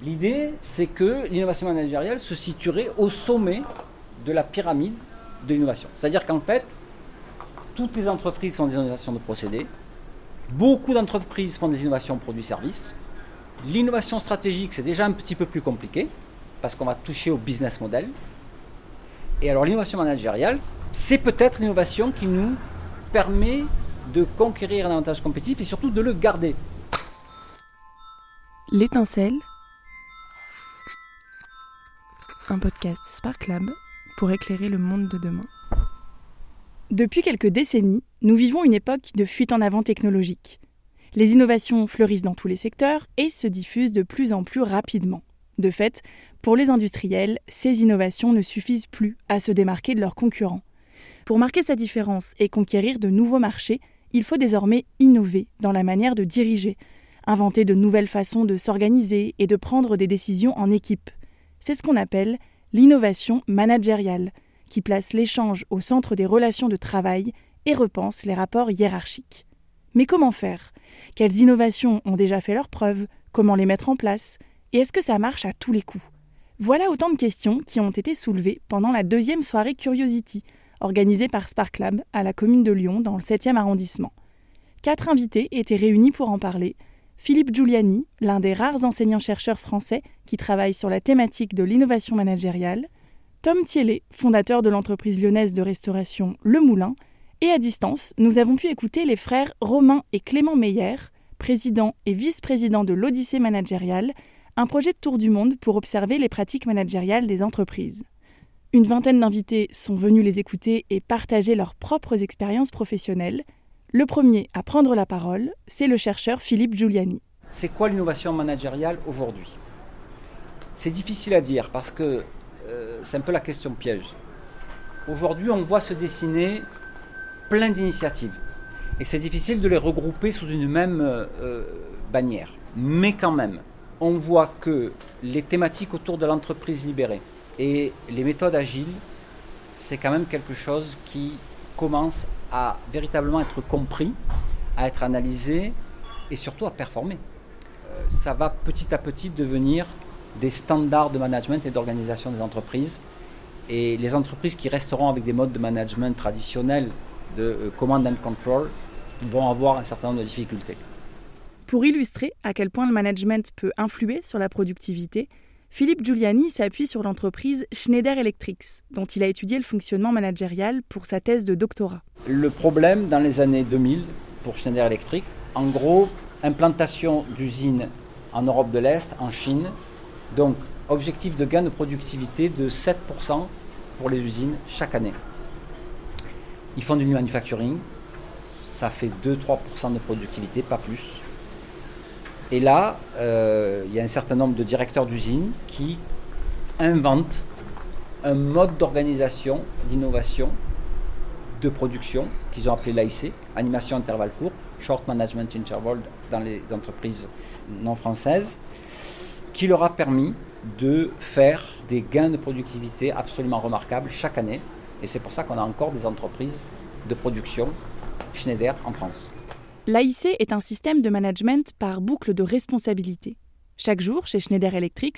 L'idée, c'est que l'innovation managériale se situerait au sommet de la pyramide de l'innovation. C'est-à-dire qu'en fait, toutes les entreprises font des innovations de procédés, beaucoup d'entreprises font des innovations produits-services. L'innovation stratégique, c'est déjà un petit peu plus compliqué, parce qu'on va toucher au business model. Et alors l'innovation managériale, c'est peut-être l'innovation qui nous permet de conquérir un avantage compétitif et surtout de le garder. L'étincelle, un podcast Spark Lab pour éclairer le monde de demain. Depuis quelques décennies, nous vivons une époque de fuite en avant technologique. Les innovations fleurissent dans tous les secteurs et se diffusent de plus en plus rapidement. De fait, pour les industriels, ces innovations ne suffisent plus à se démarquer de leurs concurrents. Pour marquer sa différence et conquérir de nouveaux marchés, il faut désormais innover dans la manière de diriger, inventer de nouvelles façons de s'organiser et de prendre des décisions en équipe. C'est ce qu'on appelle l'innovation managériale, qui place l'échange au centre des relations de travail et repense les rapports hiérarchiques. Mais comment faire? Quelles innovations ont déjà fait leurs preuves? Comment les mettre en place? Et est-ce que ça marche à tous les coups? Voilà autant de questions qui ont été soulevées pendant la deuxième soirée Curiosity, organisée par Spark Lab à la commune de Lyon dans le 7e arrondissement. Quatre invités étaient réunis pour en parler. Philippe Giuliani, l'un des rares enseignants-chercheurs français qui travaille sur la thématique de l'innovation managériale, Tom Thiellet, fondateur de l'entreprise lyonnaise de restauration Le Moulin, et à distance, nous avons pu écouter les frères Romain et Clément Meyer, président et vice-président de l'Odyssée managériale, un projet de tour du monde pour observer les pratiques managériales des entreprises. Une vingtaine d'invités sont venus les écouter et partager leurs propres expériences professionnelles. Le premier à prendre la parole, c'est le chercheur Philippe Giuliani. C'est quoi l'innovation managériale aujourd'hui? C'est difficile à dire parce que euh, c'est un peu la question piège. Aujourd'hui, on voit se dessiner plein d'initiatives. Et c'est difficile de les regrouper sous une même euh, euh, bannière. Mais quand même, on voit que les thématiques autour de l'entreprise libérée et les méthodes agiles, c'est quand même quelque chose qui commence à véritablement être compris, à être analysé et surtout à performer. ça va petit à petit devenir des standards de management et d'organisation des entreprises. Et les entreprises qui resteront avec des modes de management traditionnels de euh, command and control vont avoir un certain nombre de difficultés. Pour illustrer à quel point le management peut influer sur la productivité, Philippe Giuliani s'appuie sur l'entreprise Schneider Electric, dont il a étudié le fonctionnement managérial pour sa thèse de doctorat. Le problème dans les années 2000 pour Schneider Electric, en gros, implantation d'usines en Europe de l'Est, en Chine, donc, objectif de gain de productivité de 7% pour les usines chaque année. Ils font du manufacturing, ça fait 2-3% de productivité, pas plus. Et là, euh, il y a un certain nombre de directeurs d'usines qui inventent un mode d'organisation, d'innovation, de production qu'ils ont appelé l'AIC, animation intervalle court, short management interval dans les entreprises non françaises qui leur a permis de faire des gains de productivité absolument remarquables chaque année. Et c'est pour ça qu'on a encore des entreprises de production Schneider en France. L'AIC est un système de management par boucle de responsabilité. Chaque jour, chez Schneider Electric,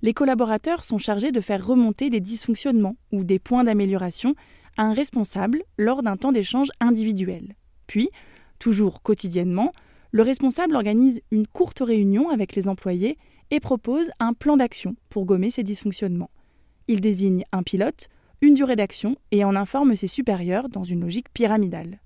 les collaborateurs sont chargés de faire remonter des dysfonctionnements ou des points d'amélioration à un responsable lors d'un temps d'échange individuel. Puis, toujours quotidiennement, le responsable organise une courte réunion avec les employés et propose un plan d'action pour gommer ces dysfonctionnements. Il désigne un pilote, une durée d'action et en informe ses supérieurs dans une logique pyramidale.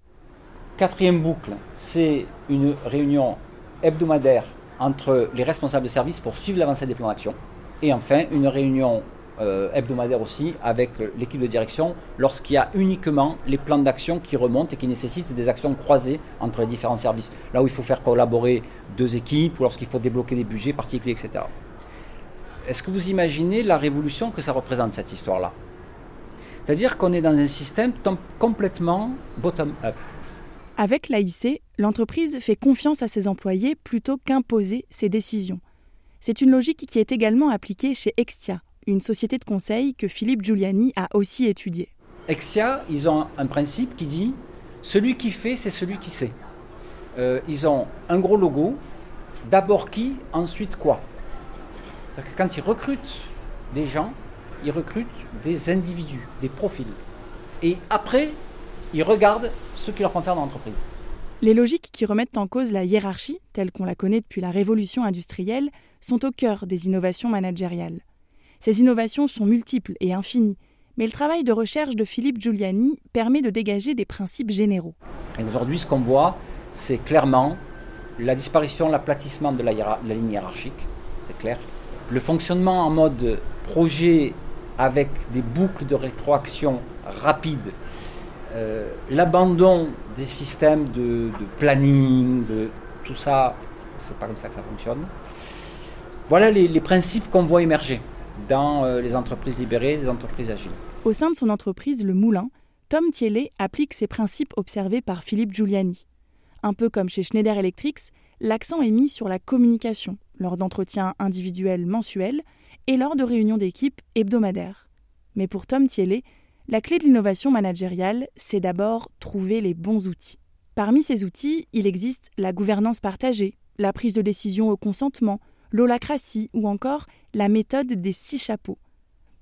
Quatrième boucle, c'est une réunion hebdomadaire entre les responsables de service pour suivre l'avancée des plans d'action. Et enfin, une réunion euh, hebdomadaire aussi avec l'équipe de direction lorsqu'il y a uniquement les plans d'action qui remontent et qui nécessitent des actions croisées entre les différents services. Là où il faut faire collaborer deux équipes ou lorsqu'il faut débloquer des budgets particuliers, etc. Est-ce que vous imaginez la révolution que ça représente cette histoire-là? C'est-à-dire qu'on est dans un système complètement bottom-up. Avec l'AIC, l'entreprise fait confiance à ses employés plutôt qu'imposer ses décisions. C'est une logique qui est également appliquée chez Extia, une société de conseil que Philippe Giuliani a aussi étudiée. Exia, ils ont un principe qui dit celui qui fait, c'est celui qui sait. Euh, ils ont un gros logo, d'abord qui, ensuite quoi. Quand ils recrutent des gens, ils recrutent des individus, des profils. Et après, ils regardent ce qu'ils leur font faire dans l'entreprise. Les logiques qui remettent en cause la hiérarchie, telle qu'on la connaît depuis la révolution industrielle, sont au cœur des innovations managériales. Ces innovations sont multiples et infinies, mais le travail de recherche de Philippe Giuliani permet de dégager des principes généraux. Aujourd'hui, ce qu'on voit, c'est clairement la disparition, l'aplatissement de la, la ligne hiérarchique, c'est clair. Le fonctionnement en mode projet avec des boucles de rétroaction rapides euh, l'abandon des systèmes de, planning, de tout ça, c'est pas comme ça que ça fonctionne. Voilà les, principes qu'on voit émerger dans euh, les entreprises libérées, les entreprises agiles. Au sein de son entreprise Le Moulin, Tom Thiellet applique ces principes observés par Philippe Giuliani. Un peu comme chez Schneider Electric, l'accent est mis sur la communication lors d'entretiens individuels mensuels et lors de réunions d'équipe hebdomadaires. Mais pour Tom Thiellet, la clé de l'innovation managériale, c'est d'abord trouver les bons outils. Parmi ces outils, il existe la gouvernance partagée, la prise de décision au consentement, l'holacratie ou encore la méthode des six chapeaux.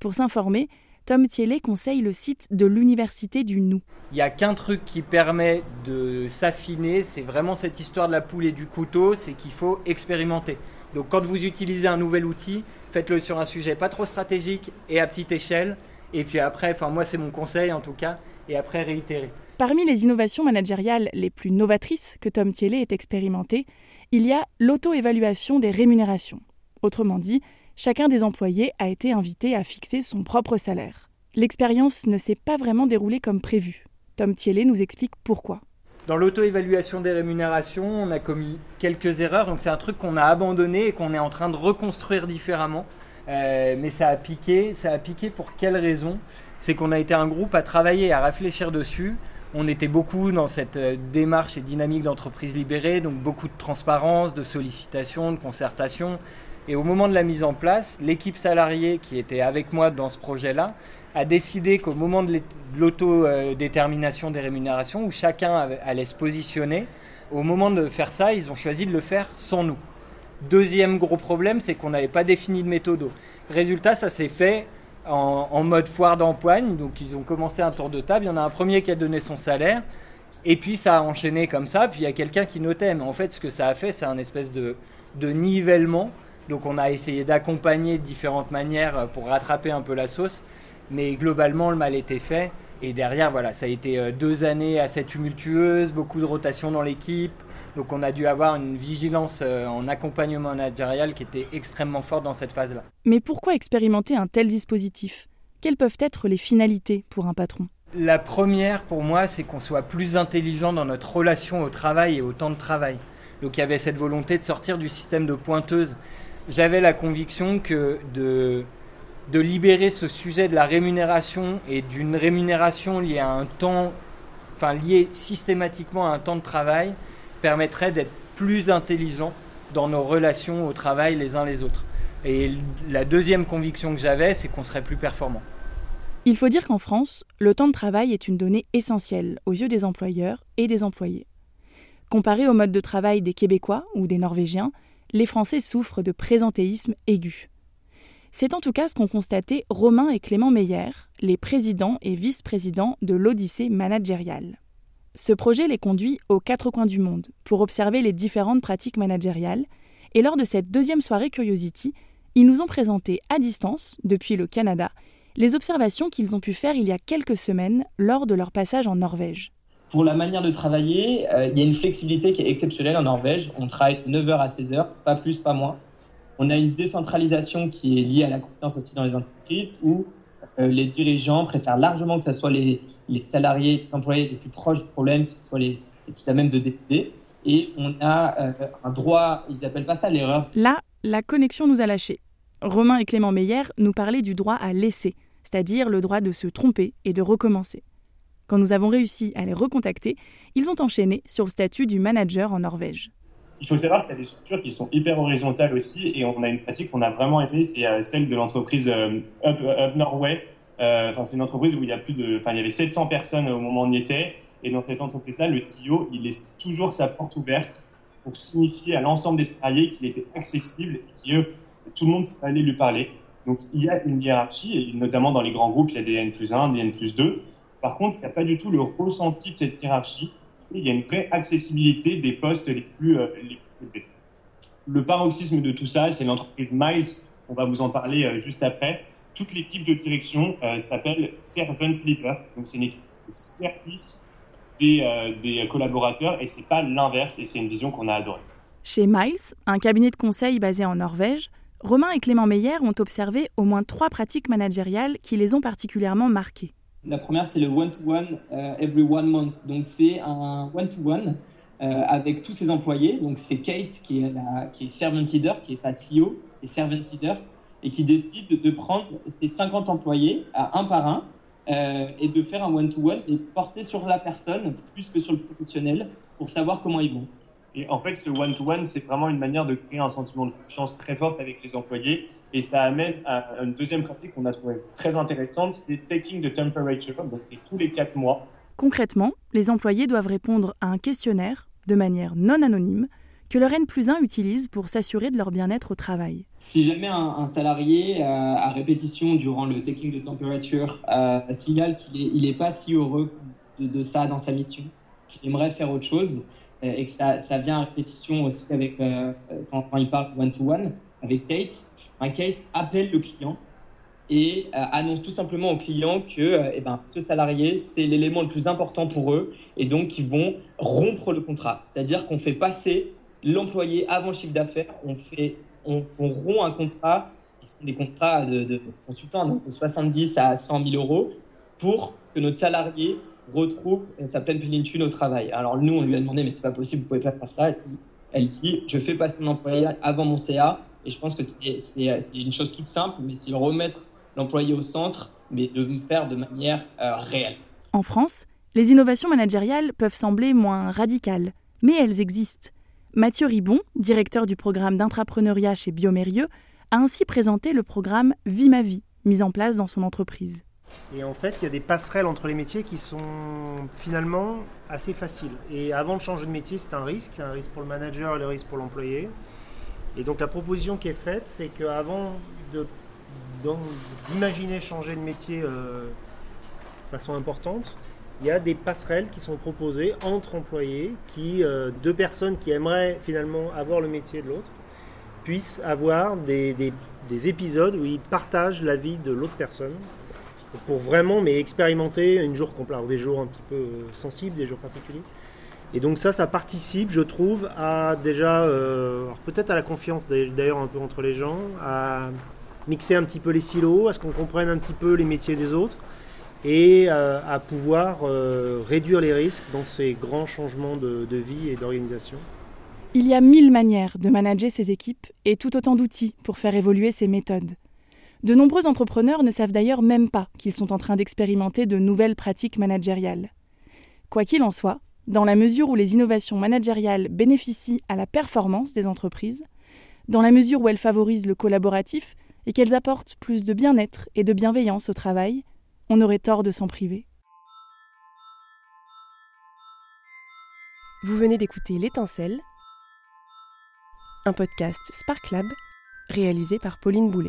Pour s'informer, Tom Thiellet conseille le site de l'Université du Nou. Il n'y a qu'un truc qui permet de s'affiner, c'est vraiment cette histoire de la poule et du couteau, c'est qu'il faut expérimenter. Donc quand vous utilisez un nouvel outil, faites-le sur un sujet pas trop stratégique et à petite échelle, et puis après, enfin moi c'est mon conseil en tout cas, et après réitérer. Parmi les innovations managériales les plus novatrices que Tom Thiellet ait expérimentées, il y a l'auto-évaluation des rémunérations. Autrement dit, chacun des employés a été invité à fixer son propre salaire. L'expérience ne s'est pas vraiment déroulée comme prévu. Tom Thiellet nous explique pourquoi. Dans l'auto-évaluation des rémunérations, on a commis quelques erreurs, donc c'est un truc qu'on a abandonné et qu'on est en train de reconstruire différemment. Euh, mais ça a piqué. Ça a piqué pour quelle raison? C'est qu'on a été un groupe à travailler, à réfléchir dessus. On était beaucoup dans cette euh, démarche et dynamique d'entreprise libérée, donc beaucoup de transparence, de sollicitation, de concertation. Et au moment de la mise en place, l'équipe salariée qui était avec moi dans ce projet-là a décidé qu'au moment de l'autodétermination des rémunérations, où chacun allait se positionner, au moment de faire ça, ils ont choisi de le faire sans nous. Deuxième gros problème, c'est qu'on n'avait pas défini de méthode. Résultat, ça s'est fait en, mode foire d'empoigne. Donc ils ont commencé un tour de table. Il y en a un premier qui a donné son salaire. Et puis ça a enchaîné comme ça. Puis il y a quelqu'un qui notait. Mais en fait, ce que ça a fait, c'est un espèce de, de nivellement. Donc on a essayé d'accompagner de différentes manières pour rattraper un peu la sauce. Mais globalement, le mal était fait. Et derrière, voilà, ça a été euh, deux années assez tumultueuses, beaucoup de rotation dans l'équipe, donc on a dû avoir une vigilance euh, en accompagnement managérial qui était extrêmement forte dans cette phase-là. Mais pourquoi expérimenter un tel dispositif? Quelles peuvent être les finalités pour un patron? La première pour moi, c'est qu'on soit plus intelligent dans notre relation au travail et au temps de travail. Donc il y avait cette volonté de sortir du système de pointeuse. J'avais la conviction que de, de libérer ce sujet de la rémunération et d'une rémunération liée à un temps, enfin liée systématiquement à un temps de travail, permettrait d'être plus intelligent dans nos relations au travail les uns les autres. Et la deuxième conviction que j'avais, c'est qu'on serait plus performant. Il faut dire qu'en France, le temps de travail est une donnée essentielle aux yeux des employeurs et des employés. Comparé au mode de travail des Québécois ou des Norvégiens, les Français souffrent de présentéisme aigu. C'est en tout cas ce qu'ont constaté Romain et Clément Meyer, les présidents et vice-présidents de l'Odyssée managériale. Ce projet les conduit aux quatre coins du monde pour observer les différentes pratiques managériales. Et lors de cette deuxième soirée Curiosity, ils nous ont présenté à distance, depuis le Canada, les observations qu'ils ont pu faire il y a quelques semaines lors de leur passage en Norvège. Pour la manière de travailler, euh, il y a une flexibilité qui est exceptionnelle en Norvège. On travaille 9h à 16h, pas plus, pas moins. On a une décentralisation qui est liée à la confiance aussi dans les entreprises où les dirigeants préfèrent largement que ce soit les, les salariés, les employés les plus proches du problème, qui soient les, plus à même de décider. Et on a euh, un droit, ils appellent pas ça l'erreur. Là, la connexion nous a lâchés. Romain et Clément Meyer nous parlaient du droit à laisser, c'est-à-dire le droit de se tromper et de recommencer. Quand nous avons réussi à les recontacter, ils ont enchaîné sur le statut du manager en Norvège. Il faut savoir qu'il y a des structures qui sont hyper horizontales aussi, et on a une pratique qu'on a vraiment aimée, c'est euh, celle de l'entreprise euh, Up, Norway, euh, enfin, c'est une entreprise où il y a plus de, enfin, il y avait 700 personnes au moment où on y était. Et dans cette entreprise-là, le CEO, il laisse toujours sa porte ouverte pour signifier à l'ensemble des salariés qu'il était accessible et qu'eux tout le monde peut aller lui parler. Donc il y a une hiérarchie, et notamment dans les grands groupes, il y a des N plus 1, des N plus 2. Par contre, il n'y a pas du tout le ressenti de cette hiérarchie. Il y a une vraie accessibilité des postes les plus, euh, les plus élevés. Le paroxysme de tout ça, c'est l'entreprise Miles. On va vous en parler euh, juste après. Toute l'équipe de direction euh, s'appelle Servant Leader. Donc c'est une équipe de service des, des collaborateurs et c'est pas l'inverse. Et c'est une vision qu'on a adorée. Chez Miles, un cabinet de conseil basé en Norvège, Romain et Clément Meyer ont observé au moins trois pratiques managériales qui les ont particulièrement marquées. La première, c'est le one-to-one uh, every one month. Donc, c'est un one-to-one euh, avec tous ses employés. Donc, c'est Kate qui est, la, qui est servant leader, qui est pas CEO, est servant leader, et qui décide de prendre ses 50 employés à un par un euh, et de faire un one-to-one et porter sur la personne plus que sur le professionnel pour savoir comment ils vont. Et en fait, ce one-to-one, c'est vraiment une manière de créer un sentiment de confiance très fort avec les employés. Et ça amène à une deuxième pratique qu'on a trouvée très intéressante, c'est taking the temperature, donc tous les quatre mois. Concrètement, les employés doivent répondre à un questionnaire de manière non anonyme que leur N plus 1 utilise pour s'assurer de leur bien-être au travail. Si jamais un, un salarié, euh, à répétition durant le taking the temperature, euh, signale qu'il n'est est pas si heureux de, de, ça dans sa mission, qu'il aimerait faire autre chose, et que ça, vient à répétition aussi avec, euh, quand, quand, il parle one-to-one, -one, avec Kate, un Kate appelle le client et euh, annonce tout simplement au client que eh ben, ce salarié, c'est l'élément le plus important pour eux et donc ils vont rompre le contrat. C'est-à-dire qu'on fait passer l'employé avant le chiffre d'affaires, on, on, rompt un contrat, qui sont des contrats de, de consultants, donc de 70 à 100 000 euros, pour que notre salarié retrouve sa pleine plénitude au travail. Alors nous, on lui a demandé, mais c'est pas possible, vous pouvez pas faire ça. Elle dit, je fais passer mon employé avant mon CA, et je pense que c'est une chose toute simple, mais c'est remettre l'employé au centre, mais de le faire de manière euh, réelle. En France, les innovations managériales peuvent sembler moins radicales, mais elles existent. Mathieu Ribon, directeur du programme d'intrapreneuriat chez Biomérieux, a ainsi présenté le programme Vie ma vie, mis en place dans son entreprise. Et en fait, il y a des passerelles entre les métiers qui sont finalement assez faciles. Et avant de changer de métier, c'est un risque, un risque pour le manager et le risque pour l'employé. Et donc la proposition qui est faite, c'est qu'avant d'imaginer changer de métier euh, de façon importante, il y a des passerelles qui sont proposées entre employés, qui euh, deux personnes qui aimeraient finalement avoir le métier de l'autre puissent avoir des, des, des, épisodes où ils partagent la vie de l'autre personne pour vraiment mais expérimenter une jour complète, des jours un petit peu sensibles, des jours particuliers. Et donc ça, ça participe, je trouve, à déjà, euh, peut-être à la confiance d'ailleurs un peu entre les gens, à mixer un petit peu les silos, à ce qu'on comprenne un petit peu les métiers des autres et euh, à pouvoir euh, réduire les risques dans ces grands changements de, de vie et d'organisation. Il y a mille manières de manager ces équipes et tout autant d'outils pour faire évoluer ces méthodes. De nombreux entrepreneurs ne savent d'ailleurs même pas qu'ils sont en train d'expérimenter de nouvelles pratiques managériales. Quoi qu'il en soit, dans la mesure où les innovations managériales bénéficient à la performance des entreprises, dans la mesure où elles favorisent le collaboratif et qu'elles apportent plus de bien-être et de bienveillance au travail, on aurait tort de s'en priver. Vous venez d'écouter L'étincelle, un podcast Spark Lab réalisé par Pauline Boulet.